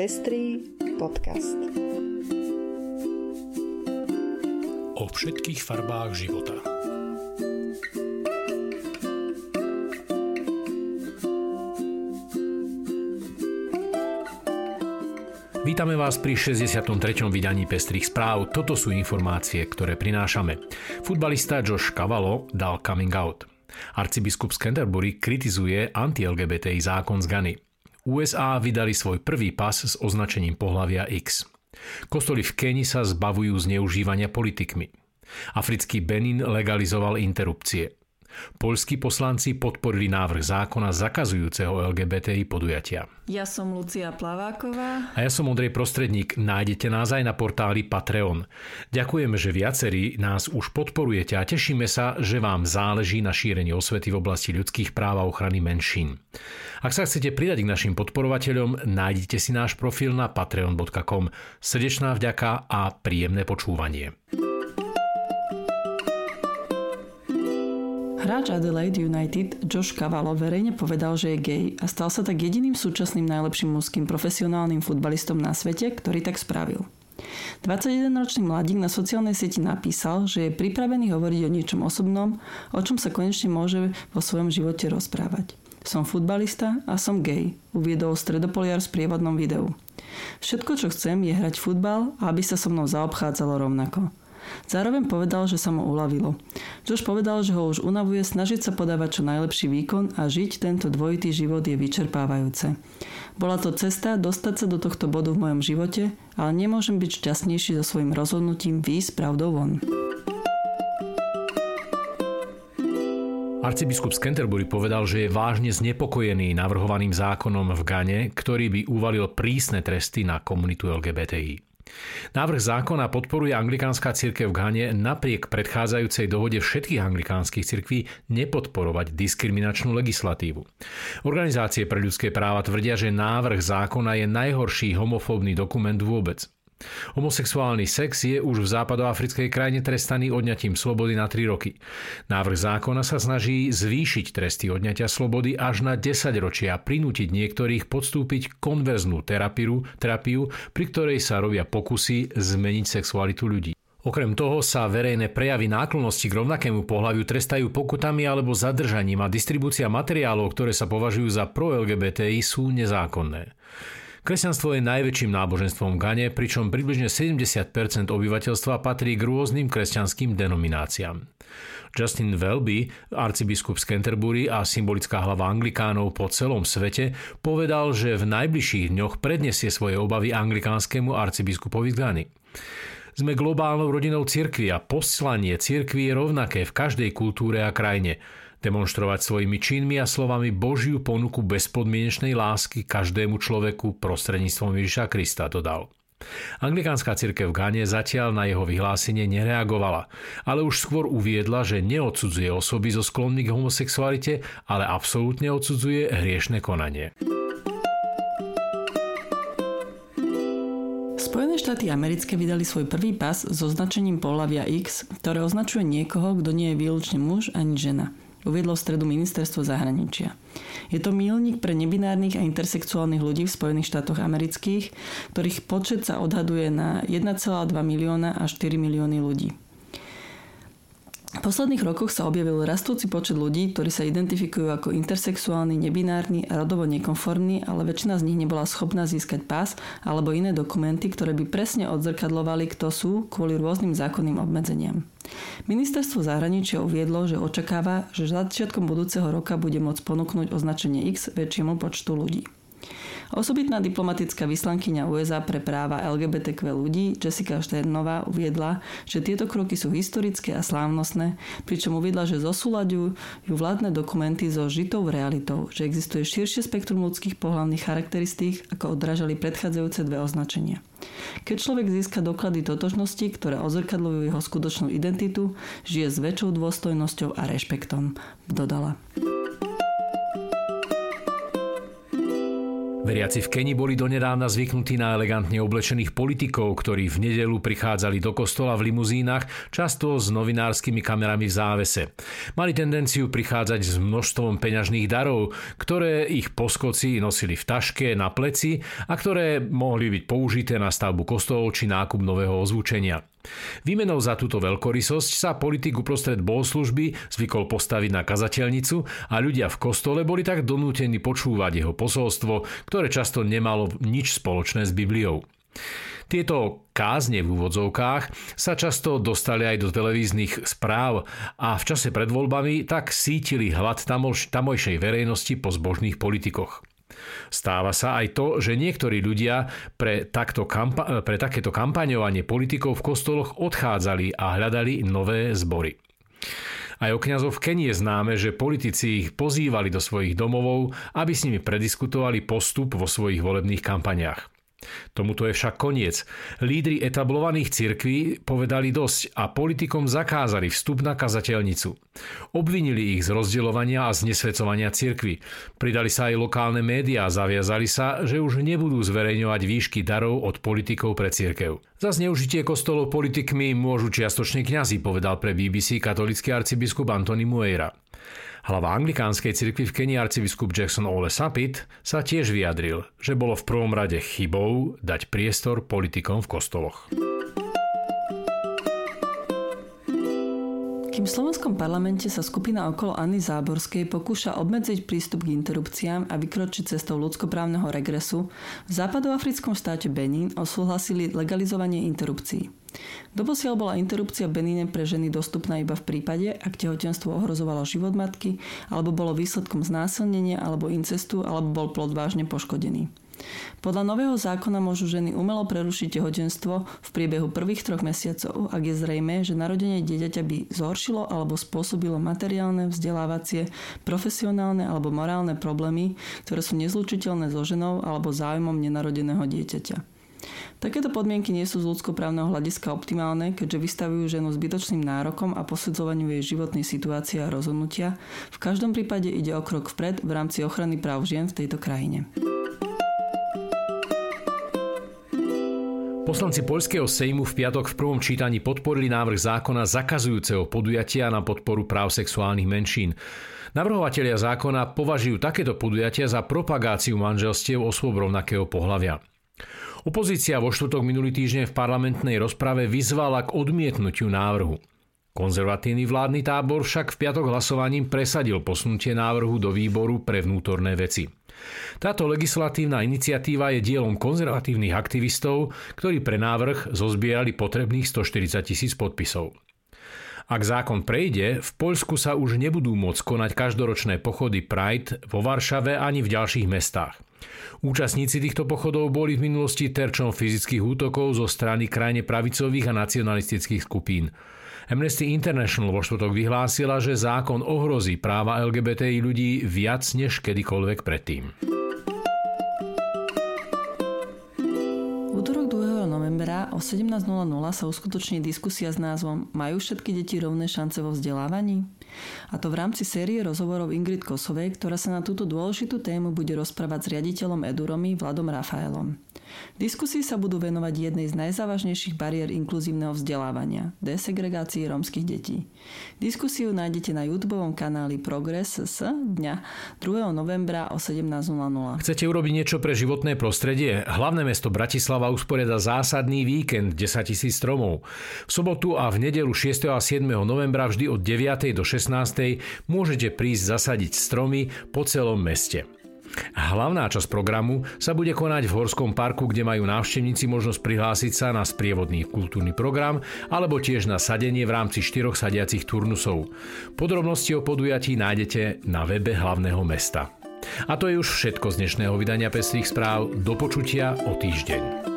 Pestrý podcast. O všetkých farbách života. Vítame vás pri 63. vydaní Pestrých správ. Toto sú informácie, ktoré prinášame. Futbalista Josh Cavallo dal coming out. Arcibiskup z Canterbury kritizuje anti-LGBTI zákon z Gany. USA vydali svoj prvý pas s označením pohlavia X. Kostoly v Keni sa zbavujú zneužívania politikmi. Africký Benin legalizoval interrupcie. Poľskí poslanci podporili návrh zákona zakazujúceho LGBTI podujatia. Ja som Lucia Plaváková. A ja som Ondrej Prostredník. Nájdete nás aj na portáli Patreon. Ďakujeme, že viacerí nás už podporujete a tešíme sa, že vám záleží na šírení osvety v oblasti ľudských práv a ochrany menšín. Ak sa chcete pridať k našim podporovateľom, nájdete si náš profil na patreon.com. Srdečná vďaka a príjemné počúvanie. Hráč Adelaide United Josh Cavallo verejne povedal, že je gay a stal sa tak jediným súčasným najlepším mužským profesionálnym futbalistom na svete, ktorý tak spravil. 21-ročný mladík na sociálnej sieti napísal, že je pripravený hovoriť o niečom osobnom, o čom sa konečne môže vo svojom živote rozprávať. Som futbalista a som gay, uviedol stredopoliar v sprievodnom videu. Všetko, čo chcem, je hrať futbal a aby sa so mnou zaobchádzalo rovnako. Zároveň povedal, že sa mu uľavilo. Josh povedal, že ho už unavuje snažiť sa podávať čo najlepší výkon a žiť tento dvojitý život je vyčerpávajúce. Bola to cesta dostať sa do tohto bodu v mojom živote, ale nemôžem byť šťastnejší so svojím rozhodnutím výjsť pravdou von. Arcibiskup z povedal, že je vážne znepokojený navrhovaným zákonom v Gane, ktorý by uvalil prísne tresty na komunitu LGBTI. Návrh zákona podporuje anglikánska cirkev v Ghane napriek predchádzajúcej dohode všetkých anglikánskych cirkví nepodporovať diskriminačnú legislatívu. Organizácie pre ľudské práva tvrdia, že návrh zákona je najhorší homofóbny dokument vôbec. Homosexuálny sex je už v západoafrickej krajine trestaný odňatím slobody na 3 roky. Návrh zákona sa snaží zvýšiť tresty odňatia slobody až na 10 ročia a prinútiť niektorých podstúpiť konverznú terapiu, terapiu, pri ktorej sa robia pokusy zmeniť sexualitu ľudí. Okrem toho sa verejné prejavy náklonnosti k rovnakému pohľaviu trestajú pokutami alebo zadržaním a distribúcia materiálov, ktoré sa považujú za pro-LGBTI sú nezákonné. Kresťanstvo je najväčším náboženstvom v Gane, pričom približne 70% obyvateľstva patrí k rôznym kresťanským denomináciám. Justin Welby, arcibiskup z Canterbury a symbolická hlava anglikánov po celom svete, povedal, že v najbližších dňoch predniesie svoje obavy anglikánskemu arcibiskupovi Gany. Sme globálnou rodinou cirkvi a poslanie cirkvi je rovnaké v každej kultúre a krajine – demonstrovať svojimi činmi a slovami Božiu ponuku bezpodmienečnej lásky každému človeku prostredníctvom Ježiša Krista, dodal. Anglikánska cirkev v Gane zatiaľ na jeho vyhlásenie nereagovala, ale už skôr uviedla, že neodsudzuje osoby zo sklonmi k homosexualite, ale absolútne odsudzuje hriešne konanie. Spojené štáty americké vydali svoj prvý pas so označením pohľavia X, ktoré označuje niekoho, kto nie je výlučne muž ani žena uviedlo v stredu ministerstvo zahraničia. Je to mílnik pre nebinárnych a intersexuálnych ľudí v Spojených štátoch amerických, ktorých počet sa odhaduje na 1,2 milióna až 4 milióny ľudí. V posledných rokoch sa objavil rastúci počet ľudí, ktorí sa identifikujú ako intersexuálni, nebinárni a rodovo nekonformní, ale väčšina z nich nebola schopná získať pás alebo iné dokumenty, ktoré by presne odzrkadlovali, kto sú kvôli rôznym zákonným obmedzeniam. Ministerstvo zahraničia uviedlo, že očakáva, že začiatkom budúceho roka bude môcť ponúknuť označenie X väčšiemu počtu ľudí. Osobitná diplomatická vyslankyňa USA pre práva LGBTQ ľudí Jessica Šternová uviedla, že tieto kroky sú historické a slávnostné, pričom uviedla, že zosúľaďujú vládne dokumenty so žitou realitou, že existuje širšie spektrum ľudských pohľavných charakteristík, ako odrážali predchádzajúce dve označenia. Keď človek získa doklady totožnosti, ktoré ozrkadľujú jeho skutočnú identitu, žije s väčšou dôstojnosťou a rešpektom, dodala. Veriaci v Keni boli donedávna zvyknutí na elegantne oblečených politikov, ktorí v nedelu prichádzali do kostola v limuzínach, často s novinárskymi kamerami v závese. Mali tendenciu prichádzať s množstvom peňažných darov, ktoré ich poskoci nosili v taške, na pleci a ktoré mohli byť použité na stavbu kostolov či nákup nového ozvučenia. Výmenou za túto veľkorysosť sa politik uprostred bohoslužby zvykol postaviť na kazateľnicu a ľudia v kostole boli tak donútení počúvať jeho posolstvo, ktoré často nemalo nič spoločné s Bibliou. Tieto kázne v úvodzovkách sa často dostali aj do televíznych správ a v čase pred voľbami tak sítili hlad tamojšej verejnosti po zbožných politikoch. Stáva sa aj to, že niektorí ľudia pre, takto kampa- pre takéto kampaňovanie politikov v kostoloch odchádzali a hľadali nové zbory. Aj o kňazov v Kenii je známe, že politici ich pozývali do svojich domovov, aby s nimi prediskutovali postup vo svojich volebných kampaniách. Tomuto je však koniec. Lídry etablovaných cirkví povedali dosť a politikom zakázali vstup na kazateľnicu. Obvinili ich z rozdeľovania a znesvedcovania cirkvy. Pridali sa aj lokálne médiá a zaviazali sa, že už nebudú zverejňovať výšky darov od politikov pre cirkev. Za zneužitie kostolov politikmi môžu čiastočne kňazi, povedal pre BBC katolický arcibiskup Antony Mueira. Hlava anglikánskej cirkvi v Kenii arcibiskup Jackson Ole Sapit sa tiež vyjadril, že bolo v prvom rade chybou dať priestor politikom v kostoloch. Kým v slovenskom parlamente sa skupina okolo Anny Záborskej pokúša obmedziť prístup k interrupciám a vykročiť cestou ľudskoprávneho regresu, v západoafrickom štáte Benin osúhlasili legalizovanie interrupcií. Doposiaľ bola interrupcia Benine pre ženy dostupná iba v prípade, ak tehotenstvo ohrozovalo život matky, alebo bolo výsledkom znásilnenia alebo incestu, alebo bol plod vážne poškodený. Podľa nového zákona môžu ženy umelo prerušiť tehotenstvo v priebehu prvých troch mesiacov, ak je zrejme, že narodenie dieťaťa by zhoršilo alebo spôsobilo materiálne, vzdelávacie, profesionálne alebo morálne problémy, ktoré sú nezlučiteľné so ženou alebo záujmom nenarodeného dieťaťa. Takéto podmienky nie sú z ľudskoprávneho hľadiska optimálne, keďže vystavujú ženu zbytočným nárokom a posudzovaniu jej životnej situácie a rozhodnutia. V každom prípade ide o krok vpred v rámci ochrany práv žien v tejto krajine. Poslanci Poľského sejmu v piatok v prvom čítaní podporili návrh zákona zakazujúceho podujatia na podporu práv sexuálnych menšín. Navrhovatelia zákona považujú takéto podujatia za propagáciu manželstiev osôb rovnakého pohľavia. Opozícia vo štvrtok minulý týždeň v parlamentnej rozprave vyzvala k odmietnutiu návrhu. Konzervatívny vládny tábor však v piatok hlasovaním presadil posunutie návrhu do výboru pre vnútorné veci. Táto legislatívna iniciatíva je dielom konzervatívnych aktivistov, ktorí pre návrh zozbierali potrebných 140 tisíc podpisov. Ak zákon prejde, v Poľsku sa už nebudú môcť konať každoročné pochody Pride vo Varšave ani v ďalších mestách. Účastníci týchto pochodov boli v minulosti terčom fyzických útokov zo strany krajne pravicových a nacionalistických skupín. Amnesty International vo štvrtok vyhlásila, že zákon ohrozí práva LGBTI ľudí viac než kedykoľvek predtým. útorok 2. novembra o 17.00 sa uskutoční diskusia s názvom Majú všetky deti rovné šance vo vzdelávaní? A to v rámci série rozhovorov Ingrid Kosovej, ktorá sa na túto dôležitú tému bude rozprávať s riaditeľom Eduromy Vladom Rafaelom. Diskusii sa budú venovať jednej z najzávažnejších bariér inkluzívneho vzdelávania – desegregácii rómskych detí. Diskusiu nájdete na YouTube kanáli Progress s dňa 2. novembra o 17.00. Chcete urobiť niečo pre životné prostredie? Hlavné mesto Bratislava usporiada zásadný víkend 10 tisíc stromov. V sobotu a v nedelu 6. a 7. novembra vždy od 9. do 16. môžete prísť zasadiť stromy po celom meste. Hlavná časť programu sa bude konať v Horskom parku, kde majú návštevníci možnosť prihlásiť sa na sprievodný kultúrny program alebo tiež na sadenie v rámci štyroch sadiacich turnusov. Podrobnosti o podujatí nájdete na webe hlavného mesta. A to je už všetko z dnešného vydania Pestrých správ. Do počutia o týždeň.